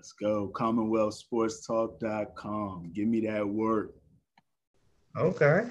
Let's go. CommonwealthSportsTalk.com. Give me that work. Okay.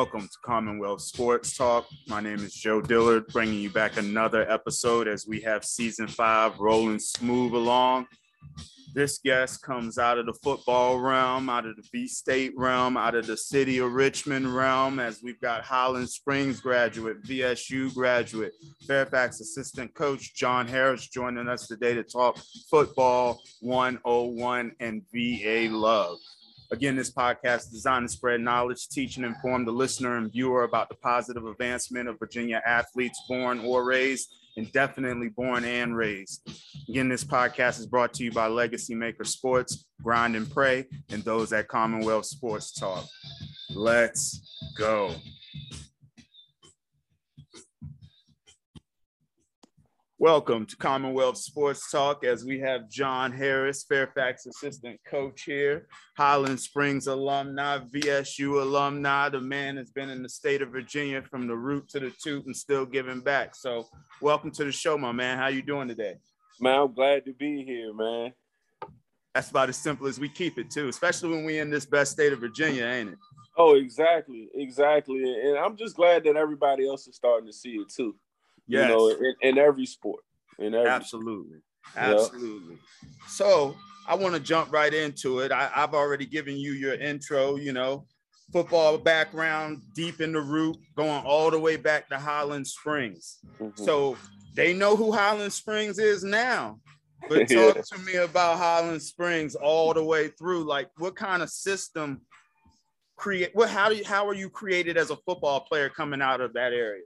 Welcome to Commonwealth Sports Talk. My name is Joe Dillard, bringing you back another episode as we have season five rolling smooth along. This guest comes out of the football realm, out of the V State realm, out of the city of Richmond realm, as we've got Highland Springs graduate, VSU graduate, Fairfax assistant coach John Harris joining us today to talk football 101 and VA love. Again, this podcast is designed to spread knowledge, teach, and inform the listener and viewer about the positive advancement of Virginia athletes born or raised, and definitely born and raised. Again, this podcast is brought to you by Legacy Maker Sports, Grind and Pray, and those at Commonwealth Sports Talk. Let's go. Welcome to Commonwealth Sports Talk as we have John Harris, Fairfax assistant coach here, Highland Springs alumni, VSU alumni. The man has been in the state of Virginia from the root to the tooth and still giving back. So, welcome to the show, my man. How you doing today? Man, I'm glad to be here, man. That's about as simple as we keep it too, especially when we in this best state of Virginia, ain't it? Oh, exactly, exactly. And I'm just glad that everybody else is starting to see it too. Yes. You know, in, in every sport. In every Absolutely. Sport. Absolutely. So I want to jump right into it. I, I've already given you your intro, you know, football background, deep in the root, going all the way back to Highland Springs. Mm-hmm. So they know who Highland Springs is now. But talk yeah. to me about Highland Springs all the way through. Like, what kind of system create? What? How do you? How are you created as a football player coming out of that area?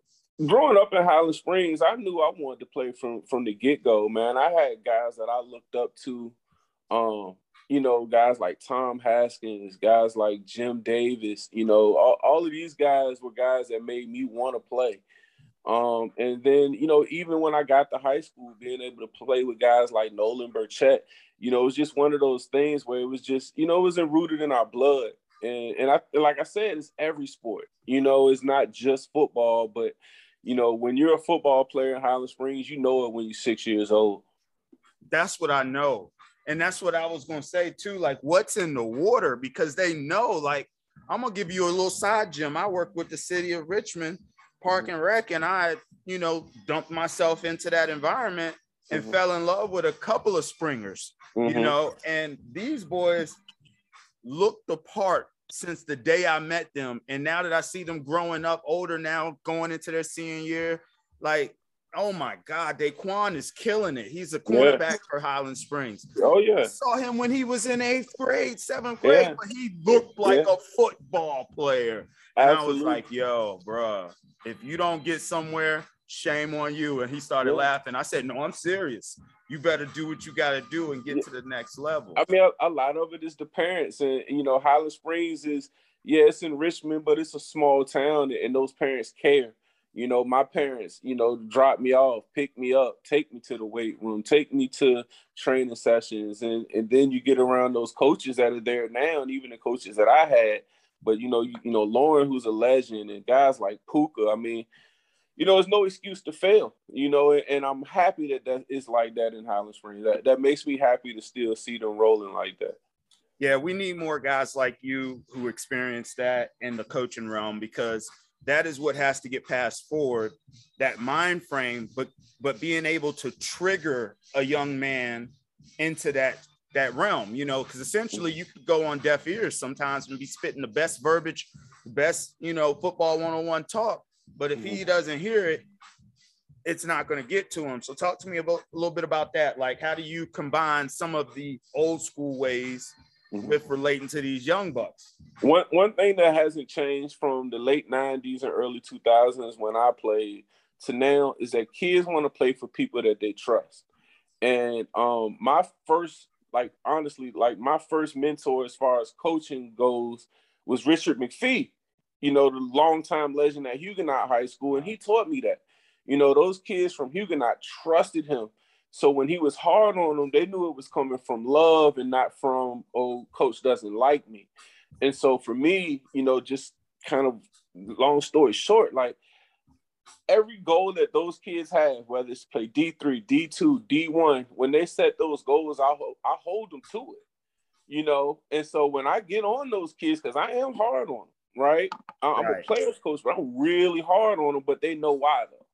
Growing up in Highland Springs, I knew I wanted to play from from the get go. Man, I had guys that I looked up to. Um, you know, guys like Tom Haskins, guys like Jim Davis. You know, all, all of these guys were guys that made me want to play. Um, and then, you know, even when I got to high school, being able to play with guys like Nolan Burchett, you know, it was just one of those things where it was just, you know, it wasn't rooted in our blood. And and I like I said, it's every sport. You know, it's not just football, but you know, when you're a football player in Highland Springs, you know it when you're six years old. That's what I know. And that's what I was going to say too. Like, what's in the water? Because they know, like, I'm going to give you a little side gem. I work with the city of Richmond Park and Rec, and I, you know, dumped myself into that environment and mm-hmm. fell in love with a couple of springers, mm-hmm. you know, and these boys looked the part since the day I met them. And now that I see them growing up older now, going into their senior year, like, oh my God, Daquan is killing it. He's a cornerback yeah. for Highland Springs. Oh, yeah. I saw him when he was in eighth grade, seventh grade, yeah. but he looked like yeah. a football player. And Absolutely. I was like, yo, bro, if you don't get somewhere, shame on you. And he started yeah. laughing. I said, no, I'm serious. You better do what you got to do and get yeah. to the next level. I mean, a, a, lot of it is the parents. And, you know, Highland Springs is, yeah, it's in Richmond, but it's a small town and those parents care. You know, my parents, you know, drop me off, pick me up, take me to the weight room, take me to training sessions. And, and then you get around those coaches that are there now, and even the coaches that I had. But, you know, you, you know, Lauren, who's a legend, and guys like Puka, I mean, you know, it's no excuse to fail, you know, and I'm happy that that is like that in Highland Springs. That that makes me happy to still see them rolling like that. Yeah, we need more guys like you who experience that in the coaching realm because that is what has to get passed forward that mind frame but but being able to trigger a young man into that that realm you know because essentially you could go on deaf ears sometimes and be spitting the best verbiage best you know football one-on-one talk but if he doesn't hear it it's not going to get to him so talk to me about a little bit about that like how do you combine some of the old school ways Mhm. with relating to these young bucks One one thing that hasn't changed from the late '90s and early 2000s when I played to now is that kids want to play for people that they trust. And um, my first, like honestly, like my first mentor as far as coaching goes was Richard McPhee. You know, the longtime legend at Huguenot High School, and he taught me that. You know, those kids from Huguenot trusted him. So when he was hard on them, they knew it was coming from love and not from, oh, coach doesn't like me. And so for me, you know, just kind of long story short, like every goal that those kids have, whether it's play D3, D2, D1, when they set those goals, I, ho- I hold them to it, you know? And so when I get on those kids, because I am hard on them, right? I'm Right. a player's coach, but I'm really hard on them, but they know why though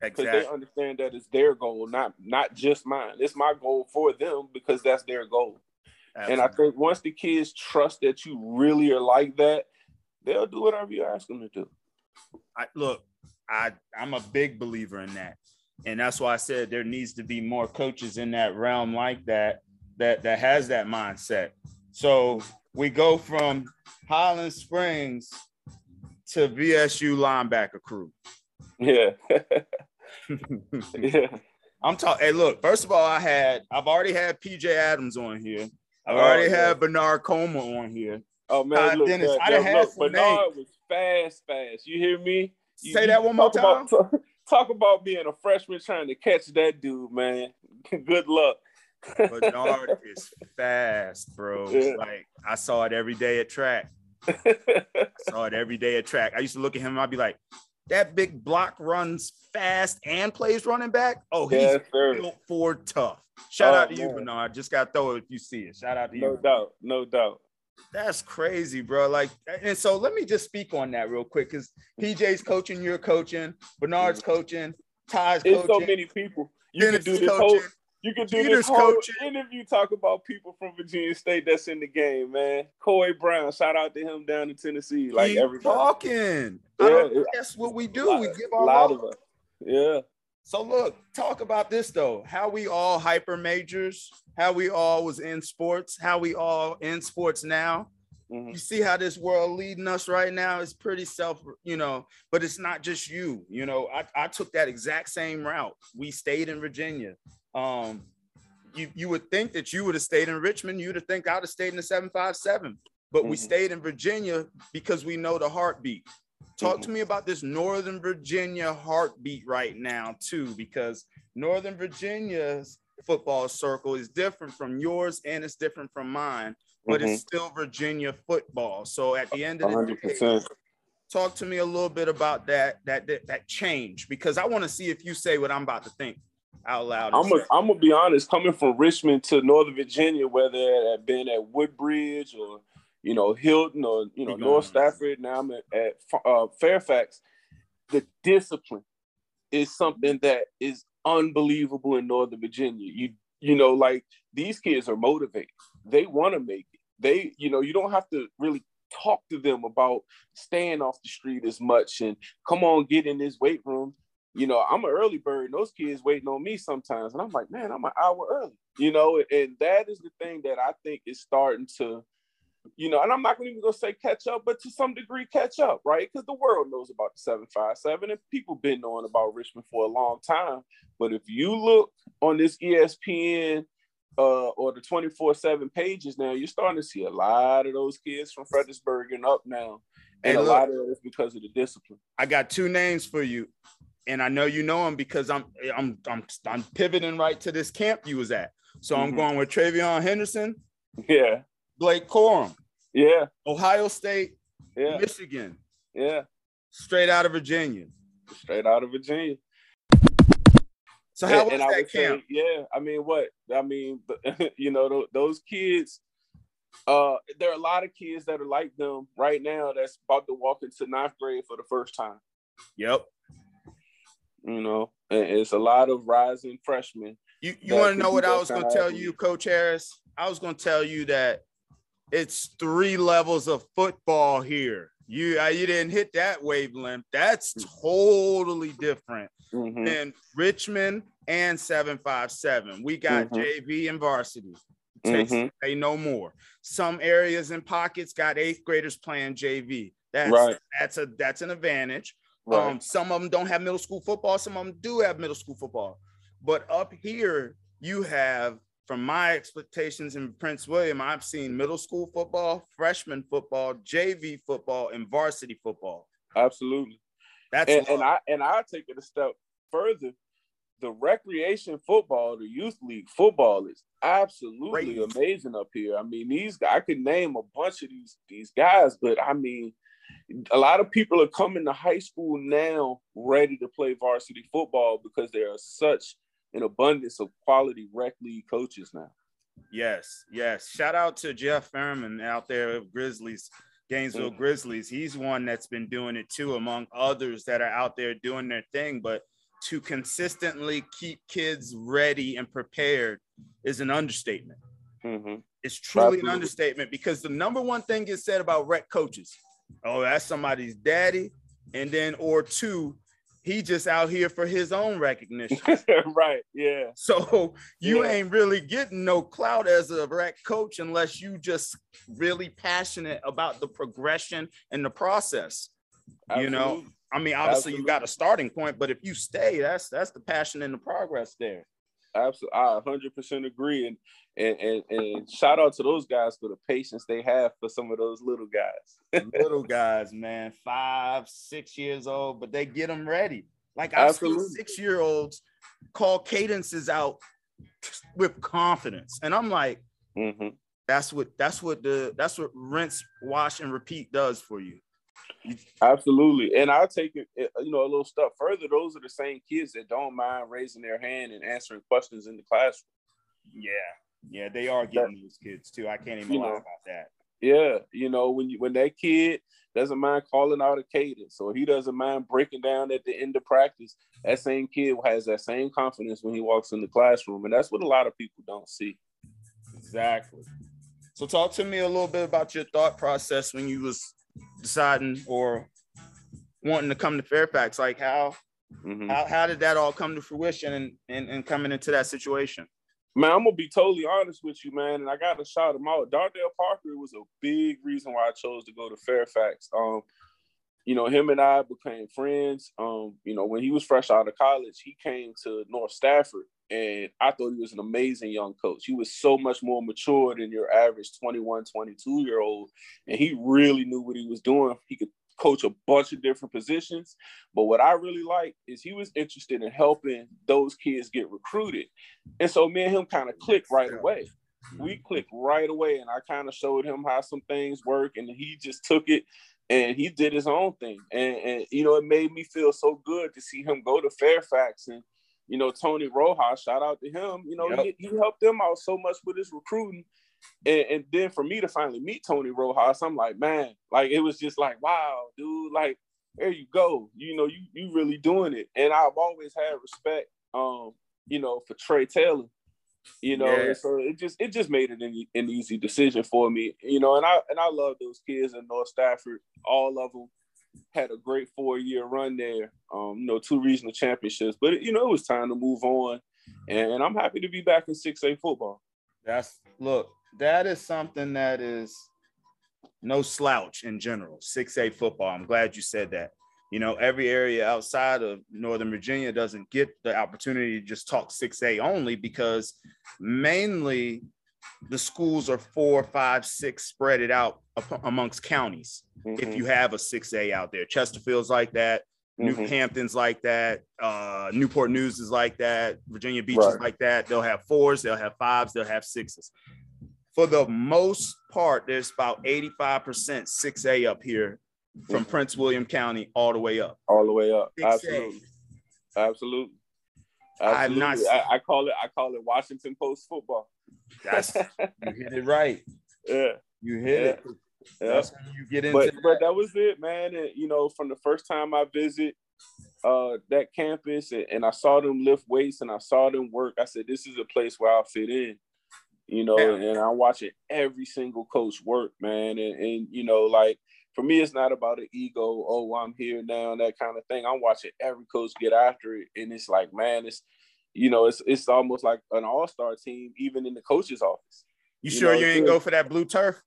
because exactly they understand that it's their goal, not not just mine. It's my goal for them because that's their goal. And I think once the kids trust that you really are like that, they'll do whatever you ask them to do. I, look, I I'm a big believer in that, and that's why I said there needs to be more coaches in that realm like that that that has that mindset. So we go from Highland Springs to VSU linebacker crew. Yeah, yeah, I'm talking. Hey, look. First of all, I had I've already had PJ Adams on here. I've Oh, already yeah. had Bernard Coleman on here. Oh man, look, Dennis, I done had look, some Bernard was fast, fast. You hear me? You- Say you that one more time. About, talk about being a freshman trying to catch that dude, man. Good luck. Bernard is fast, bro. Yeah. Like I saw it every day at track. saw it every day at track. I used to look at him and I'd be like, that big block runs fast and plays running back. Oh, he's yes, built for tough. Shout Oh, out to you, man. Bernard. Just got to throw it if you see it. Shout out to No you. No doubt, no doubt. That's crazy, bro. Like, and so let me just speak on that real quick because PJ's coaching, you're coaching, Bernard's coaching, Ty's It's coaching. so many people. You Dennis can do is this whole coaching. You can do this whole coaching. interview talk about people from Virginia State that's in the game, man. Corey Brown, shout out to him down in Tennessee. Like Keep everybody. talking. Yeah, that's what we do. We give our lot of us. Yeah. So look, talk about this though. How we all hyper majors, how we all was in sports, how we all in sports now. Mhm. You see how this world leading us right now is pretty self, you know, but it's not just you. You know, I, I took that exact same route. We stayed in Virginia. Um, you you would think that you would have stayed in Richmond, you'd have think I'd have stayed in the 757, but we Mhm. stayed in Virginia because we know the heartbeat. Talk to me about this Northern Virginia heartbeat right now, too, because Northern Virginia's football circle is different from yours and it's different from mine, but Mhm. it's still Virginia football. So at the end of the hundred day, talk to me a little bit about that that that, that change because I want to see if you say what I'm about to think out loud. I'm gonna. I'm gonna be honest. Coming from Richmond to Northern Virginia, whether it had been at Woodbridge or you know Hilton or you know North. Stafford, now I'm at, at uh, Fairfax. The discipline is something that is unbelievable in Northern Virginia. You you know like these kids are motivated. They want to make it. They you know you don't have to really talk to them about staying off the street as much and come on get in this weight room you know, I'm an early bird, and those kids waiting on me sometimes. And I'm like, man, I'm an hour early, you know, and that is the thing that I think is starting to, you know, and I'm not gonna even gonna say catch up, but to some degree catch up, right? Because the world knows about the 757 and people been knowing about Richmond for a long time. But if you look on this ESPN uh, or the 24-7 pages now, you're starting to see a lot of those kids from Fredericksburg and up now. And Hey, a look. lot of it is because of the discipline. I got two names for you, and I know you know him because I'm I'm I'm I'm pivoting right to this camp you was at. So I'm Mhm. going with TreVeyon Henderson, Yeah, Blake Corum, yeah, Ohio State, yeah, Michigan, yeah. straight out of Virginia. straight out of Virginia. So how and, was that would say, camp? yeah, I mean, what? I mean, you know, those kids, Uh, there are a lot of kids that are like them right now that's about to walk into ninth grade for the first time. Yep. You know, it's a lot of rising freshmen. You you want to know what I was going to tell you, Coach Harris? I was going to tell you that it's three levels of football here. You uh, you didn't hit that wavelength. That's totally different Mhm. than Richmond and 757. We got Mhm. JV and varsity. Takes Mhm. say no more. Some areas and pockets got eighth graders playing JV. That's Right. that's a that's an advantage. Right. Um, some of them don't have middle school football, some of them do have middle school football. But up here, you have, from my expectations in Prince William, I've seen middle school football, freshman football, JV football, and varsity football. Absolutely. That's and, and. I and I take it a step further. The recreation football, the youth league football is absolutely Great. amazing up here. I mean, these I could name a bunch of these these guys, but I mean, a lot of people are coming to high school now ready to play varsity football because there are such an abundance of quality rec league coaches now. Yes, yes. Shout out to Jeff Fairman out there of Grizzlies, Gainesville Mhm. Grizzlies. He's one that's been doing it too, among others that are out there doing their thing. But to consistently keep kids ready and prepared is an understatement. Mhm. It's truly Absolutely. an understatement because the number one thing is said about rec coaches. Oh, that's somebody's daddy. And then, or two, he just out here for his own recognition. right. Yeah. So you Yeah. ain't really getting no clout as a rec coach unless you just really passionate about the progression and the process. You know, I mean, obviously you got a starting point, but if you stay, that's that's the passion and the progress there. Absolutely, I 100% agree, and, and and and shout out to those guys for the patience they have for some of those little guys. Little guys, man, five, six years old, but they get them ready. Like I've seen six year olds call cadences out with confidence, and I'm like, Mhm. that's what that's what the that's what rinse, wash, and repeat does for you. Absolutely, and I'll take it, eh, you know, a little step further. Those are the same kids that don't mind raising their hand and answering questions in the classroom. Yeah, yeah, they are getting those kids too. I can't even lie know. about that. Yeah, you know, when you when that kid doesn't mind calling out a cadence, or he doesn't mind breaking down at the end of practice, that same kid has that same confidence when he walks in the classroom, and that's what a lot of people don't see. Exactly. So talk to me a little bit about your thought process when you was deciding or wanting to come to Fairfax. Like how Mhm. how, how did that all come to fruition and, and, and coming into that situation? Man, I'm gonna be totally honest with you, man, and I gotta shout him out. Darnell Parker was a big reason why I chose to go to Fairfax. Um, you know, him and I became friends. Um, you know, when he was fresh out of college, he came to North Stafford, and I thought he was an amazing young coach. He was so much more mature than your average 21, 22 year old, and he really knew what he was doing. He could coach a bunch of different positions, but what I really liked is he was interested in helping those kids get recruited. And so me and him kind of clicked right away. We mm-hmm. clicked right away, and I kind of showed him how some things work, and he just took it and he did his own thing. And, and you know, it made me feel so good to see him go to Fairfax and you know, Tony Rojas, shout out to him. You know, Yep. he, he helped them out so much with his recruiting. And, and then for me to finally meet Tony Rojas, I'm like, man, like it was just like, wow, dude, like there you go. You know, you you really doing it. And I've always had respect, um, you know, for Trey Taylor. You know, Yeah. so it just it just made it an, an easy decision for me. You know, and I and I love those kids in North Stafford. All of them had a great four year run there. Um, you know, two regional championships. But you know, it was time to move on, and, and I'm happy to be back in six A football. That's look, that is something that is no slouch in general. 6A football. I'm glad you said that. You know, every area outside of Northern Virginia doesn't get the opportunity to just talk 6A only because mainly the schools are four, five, six spread it out amongst counties. If you have a 6A out there, Chesterfield's like that, New Mhm. Hampton's like that. Uh, Newport News is like that. Virginia Beach Right. is like that. They'll have fours, they'll have fives, they'll have sixes. For the most part, there's about 85% 6A up here from Mhm. Prince William County all the way up. all the way up. 6A. Absolutely, absolutely. Absolutely. I, I call it I call it Washington Post football. That's you hit it right. Yeah. You hit Yeah. it. Yeah. That's when you get into But but that was it, man. And you know, from the first time I visit uh that campus and, and I saw them lift weights and I saw them work, I said, this is a place where I'll fit in. You know, Yeah. and I'm watching every single coach work, man. And, and you know, like for me, it's not about an ego, oh, I'm here now, that kind of thing. I'm watching every coach get after it. And it's like, man, it's you know, it's it's almost like an all-star team, even in the coach's office. you you sure know, you ain't go for that blue turf?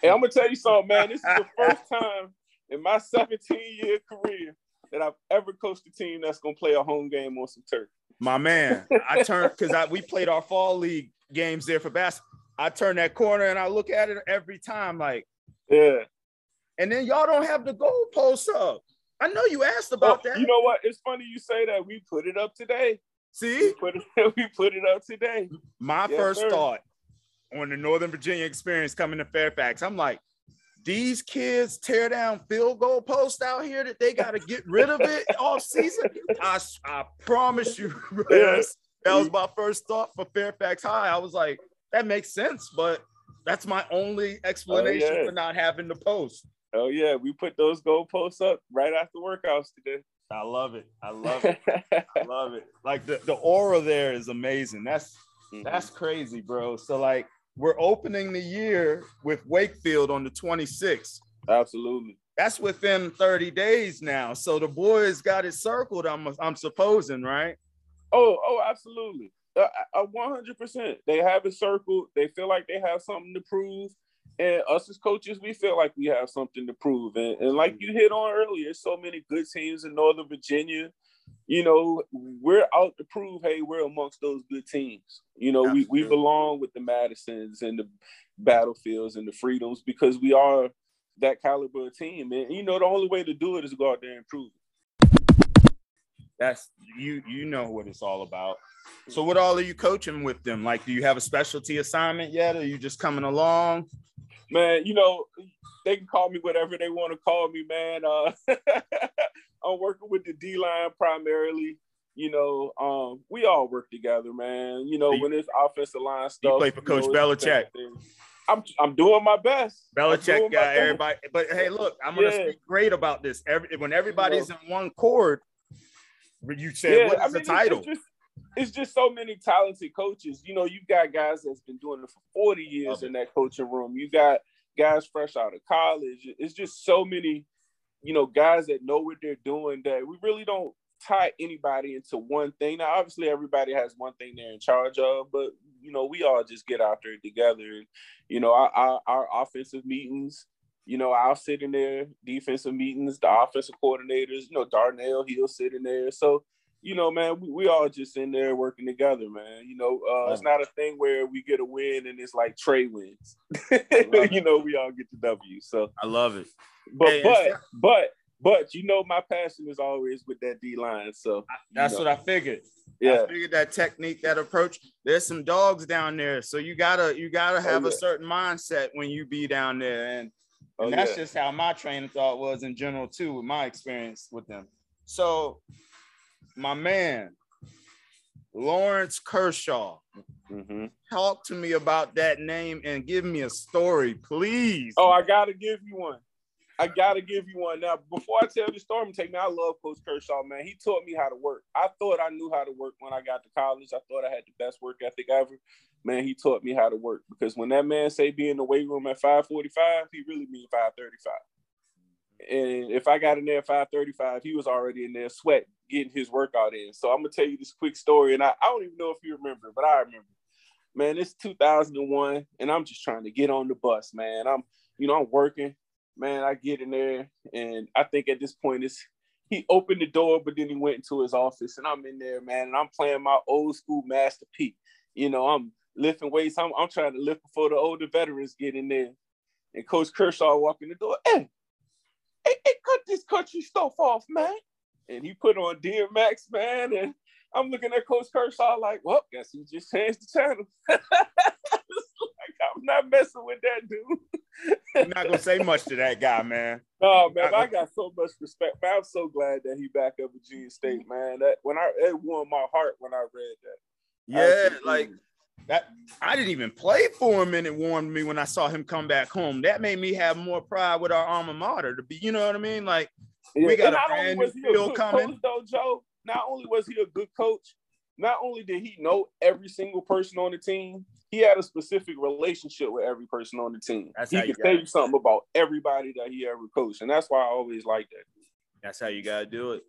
Hey, I'm gonna tell you something, man. This is the first time in my 17 year career that I've ever coached a team that's gonna play a home game on some turf. My man, I turned because I we played our fall league games there for basketball. I turn that corner and I look at it every time, like, Yeah. and then y'all don't have the goalposts up. I know you asked Oh, about that. you know what? It's funny you say that. We put it up today. We See, put it. We put it up today. my Yes, first sir. thought on the Northern Virginia experience coming to Fairfax, I'm like, these kids tear down field goal posts out here that they got to get rid of it off season. I, I promise you, Reyes, that was my first thought for Fairfax High. I was like, that makes sense, but that's my only explanation yeah. for not having the post. Oh yeah, we put those goal posts up right after workouts today. I love it. I love it. I love it. Like the, the aura there is amazing. That's That's crazy, bro. So like we're opening the year with Wakefield on the 26th. absolutely. That's within 30 days now. So the boys got it circled. I'm I'm supposing, right? Oh, oh, absolutely. Uh, uh, 100%. They have it circled. They feel like they have something to prove. And us as coaches, we feel like we have something to prove. And, and like you hit on earlier, so many good teams in Northern Virginia. You know, we're out to prove, hey, we're amongst those good teams. You know, we, we belong with the Madisons and the Battlefields and the Freedoms because we are that caliber of team. And, you know, the only way to do it is to go out there and prove it. That's you you know what it's all about. So what all are you coaching with them? Like do you have a specialty assignment yet? Or are you just coming along? Man, you know, they can call me whatever they want to call me, man. Uh, I'm working with the D line primarily. You know, um, we all work together, man. You know, You- when it's offensive line stuff. you play for you Coach know, Belichick. I'm I'm doing my best. Belichick got everybody. But hey, look, I'm gonna speak great about this. Every when everybody's in one chord, you said Yeah, what is I mean, the it's- title? It's just, it's just so many talented coaches. You know, you've got guys that's been doing it for 40 years in that coaching room. You got guys fresh out of college. It's just so many, you know, guys that know what they're doing that we really don't tie anybody into one thing. Now, obviously, everybody has one thing they're in charge of, but you know, we all just get out there together. And you know, our, our, our offensive meetings. You know, I'll sit in there. Defensive meetings, the offensive coordinators. You know, Darnell, he'll sit in there. So you know, man, we, we all just in there working together, man. You know, uh, it's not a thing where we get a win and it's like Trey wins. you know, we all get the W. So, I love it. but Hey, but but but you know, my passion is always with that D line. So That's you what I figured. yeah, I figured that technique, that approach. There's some dogs down there, so you gotta you gotta have Oh, a certain mindset when you be down there, and, Oh, that's yeah. just how my training thought was in general too, with my experience with them. So, my man, Lawrence Kershaw, Mhm. talk to me about that name and give me a story, please. Oh, I gotta give you one. I gotta give you one. Now, before I tell the story, I'm taking I love Coach Kershaw, man. He taught me how to work. I thought I knew how to work when I got to college. I thought I had the best work ethic ever. Man, he taught me how to work because when that man say be in the weight room at 545, he really mean 535. And if I got in there at 535, he was already in there sweat getting his workout in. So I'm gonna tell you this quick story, and I, I don't even know if you remember, but I remember. Man, it's 2001, and I'm just trying to get on the bus, man. I'm, you know, I'm working man, I get in there, and I think at this point it's he opened the door, but then he went into his office, and I'm in there, man, and I'm playing my old school Master P. You know, I'm lifting weights. I'm, I'm trying to lift before the older veterans get in there. And Coach Kershaw walking the door. Hey, hey, hey, cut this country stuff off, man. And he put on Max, man, and I'm looking at Coach Kershaw like, well, guess he just changed the channel. like, I'm not messing with that dude. I'm not gonna say much to that guy, man. Oh man, I got so much respect. Man, I'm so glad that he back up Virginia State, man. That when I it warmed my heart when I read that. Yeah, like that I didn't even play for him, and it warmed me when I saw him come back home. That made me have more pride with our alma mater to be, you know what I mean? Like Yeah, we got and a brand new was he field coming. coach, though, Joe. Not only was he a good coach, not only did he know every single person on the team, he had a specific relationship with every person on the team. That's he could tell you something about everybody that he ever coached, and that's why I always liked that. That's how you gotta do it.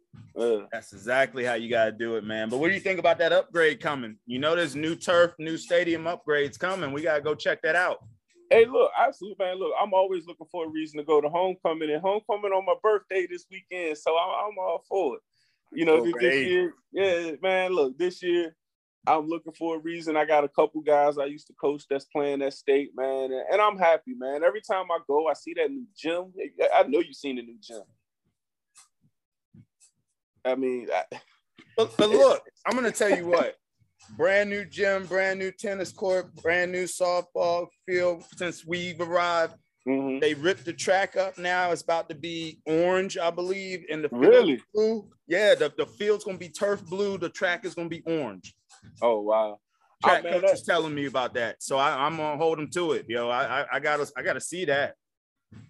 That's exactly how you gotta do it, man. But what do you think about that upgrade coming? You know, there's new turf, new stadium upgrades coming. We gotta go check that out. Hey, look, absolutely, man. Look, I'm always looking for a reason to go to homecoming, and homecoming on my birthday this weekend, so I'm, I'm all for it. You know, this, this year, yeah, man. Look, this year, I'm looking for a reason. I got a couple guys I used to coach that's playing that state, man, and, and I'm happy, man. Every time I go, I see that new gym. I know you've seen the new gym. I mean, I, But, but look, I'm gonna tell you what. Brand new gym, brand new tennis court, brand new softball field since we've arrived. mhm. They ripped the track up now. It's about to be orange, I believe, in the field Really? blue. Yeah, the, the field's gonna be turf blue. The track is gonna be orange. oh wow. Oh, Track man, coach that- is telling me about that, so I, I'm gonna hold him to it. Yo, I, I, I gotta, I gotta see that.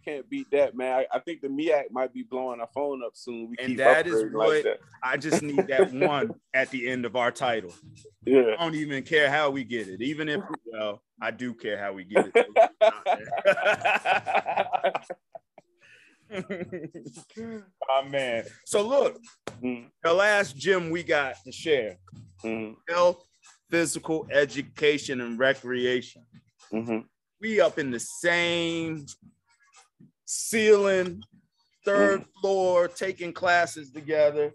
Can't beat that, man. I, I think the CIAA might be blowing our phone up soon. We And keep that is what- like that. I just need that one at the end of our title. Yeah. I don't even care how we get it, even if well, I do care how we get it. oh man. So look, Mhm, the last gym we got to share: mhm, health, physical education, and recreation. mhm. We up in the same ceiling, third floor, taking classes together.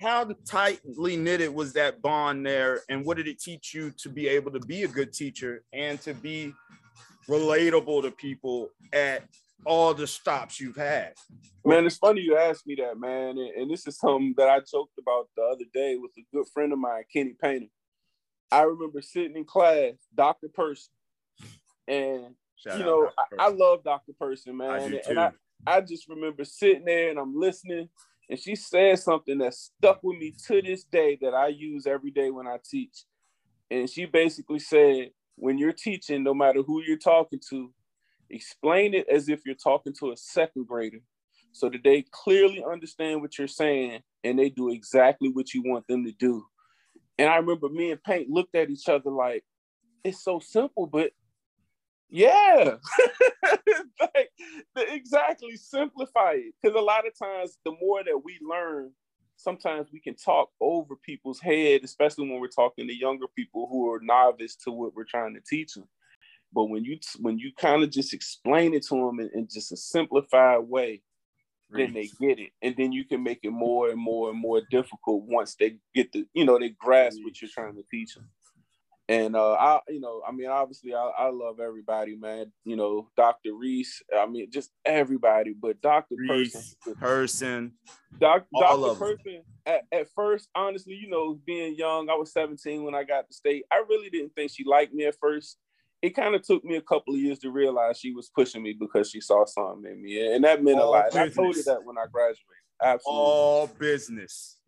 How tightly knitted was that bond there, and what did it teach you to be able to be a good teacher and to be relatable to people at all the stops you've had? Man, it's funny you asked me that, man. And, and this is something that I joked about the other day with a good friend of mine, Kenny Painter. I remember sitting in class, Dr. Person, and Shout you know, I, I love Dr. Person, man. I and. I, I just remember sitting there and I'm listening, and she said something that stuck with me to this day that I use every day when I teach. And she basically said, when you're teaching, no matter who you're talking to, explain it as if you're talking to a second grader so that they clearly understand what you're saying and they do exactly what you want them to do. And I remember me and Paint looked at each other like, it's so simple, but yeah. like, exactly. Simplify it. Because a lot of times, the more that we learn, sometimes we can talk over people's head, especially when we're talking to younger people who are novice to what we're trying to teach them. But when you when you kind of just explain it to them in, in just a simplified way, then they get it, and then you can make it more and more and more difficult once they get the you know they grasp what you're trying to teach them. And uh, I, you know, I mean, obviously, I, I love everybody, man. You know, Dr. Reese. I mean, just everybody, but Dr. Reese, Person, Person, Doc, all Dr. Person. At, at first, honestly, you know, being young, I was 17 when I got to state. I really didn't think she liked me at first. It kind of took me a couple of years to realize she was pushing me because she saw something in me, and that meant a lot. I told her that when I graduated. Absolutely. all business.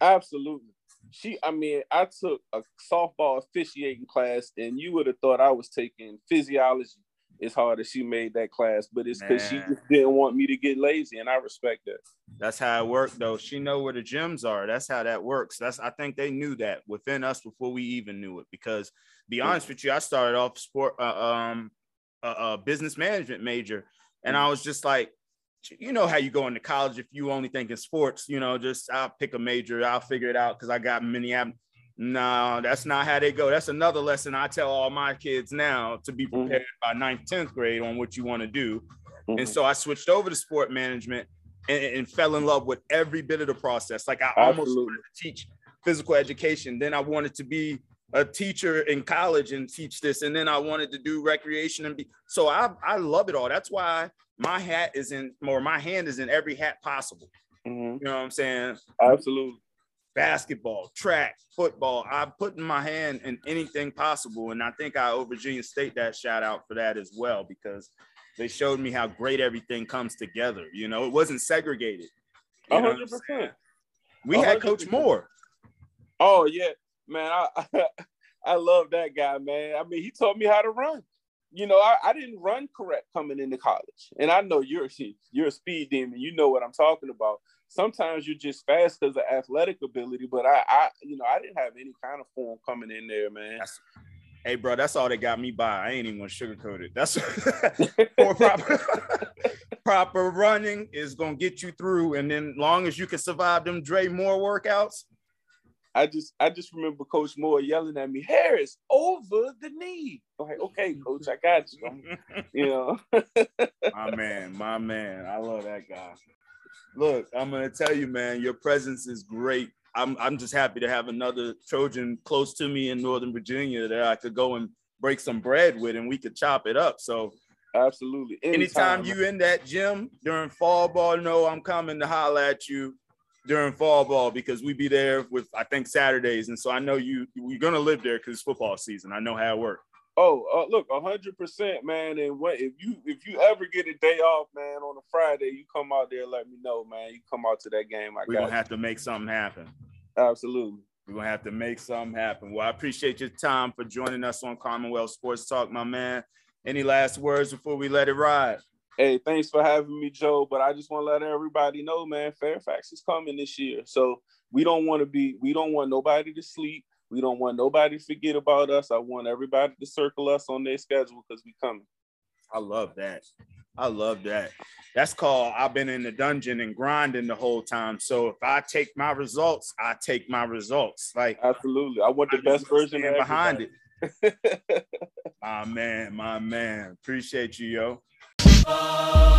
Absolutely. She, I mean, I took a softball officiating class, and you would have thought I was taking physiology as hard as she made that class, but it's because she just didn't want me to get lazy, and I respect that. That's how it worked, though. She know where the gyms are. That's how that works. That's I think they knew that within us before we even knew it. Because be honest with you, I started off sport, uh, um, a, a business management major, and I was just like, you know how you go into college if you only think in sports. You know, just I'll pick a major, I'll figure it out because I got Minneapolis. No, that's not how they go. That's another lesson I tell all my kids now to be prepared by ninth, 10th grade on what you want to do. Mhm. And so I switched over to sport management and, and fell in love with every bit of the process. Like I almost wanted to teach physical education. Then I wanted to be a teacher in college and teach this. And then I wanted to do recreation and be so I, I love it all. That's why my hat is in or my hand is in every hat possible. Mhm. You know what I'm saying? Absolutely. Basketball, track, football. I'm putting my hand in anything possible. And I think I owe Virginia State that shout out for that as well, because they showed me how great everything comes together. You know, it wasn't segregated. A You know what hundred I'm saying? percent. We had Coach. Moore. Oh yeah, man. I I love that guy, man. I mean, he taught me how to run. You know, I, I didn't run correct coming into college, and I know you're you're a speed demon. You know what I'm talking about. Sometimes you're just fast because of athletic ability, but I, I, you know, I didn't have any kind of form coming in there, man. That's, hey, bro, that's all they got me by. I ain't even gonna sugarcoat it. That's proper, proper running is gonna get you through, and then long as you can survive them Dre Moore workouts, I just I just remember Coach Moore yelling at me, Harris, over the knee. I'm like, okay, coach, I got you. you know. my man, my man. I love that guy. Look, I'm gonna tell you, man, your presence is great. I'm I'm just happy to have another Trojan close to me in Northern Virginia that I could go and break some bread with and we could chop it up. So absolutely. Anytime, Anytime you in that gym during fall ball, no, I'm coming to holler at you during fall ball because we be there with I think Saturdays, and so I know you you're gonna live there because it's football season. I know how it works. Oh, uh, look, hundred percent, man. And what if you if you ever get a day off, man, on a Friday, you come out there, let me know, man. You come out to that game. I we're gonna you. have to make something happen. Absolutely. We're gonna have to make something happen. Well, I appreciate your time for joining us on Commonwealth Sports Talk, my man. Any last words before we let it ride? Hey, thanks for having me, Joe. But I just want to let everybody know, man, Fairfax is coming this year. So we don't want to be, we don't want nobody to sleep. We don't want nobody to forget about us. I want everybody to circle us on their schedule because we coming. I love that. I love that. That's called I've been in the dungeon and grinding the whole time. So if I take my results, I take my results. Like absolutely. I want the I best version behind it. my man, my man. Appreciate you, yo. Oh.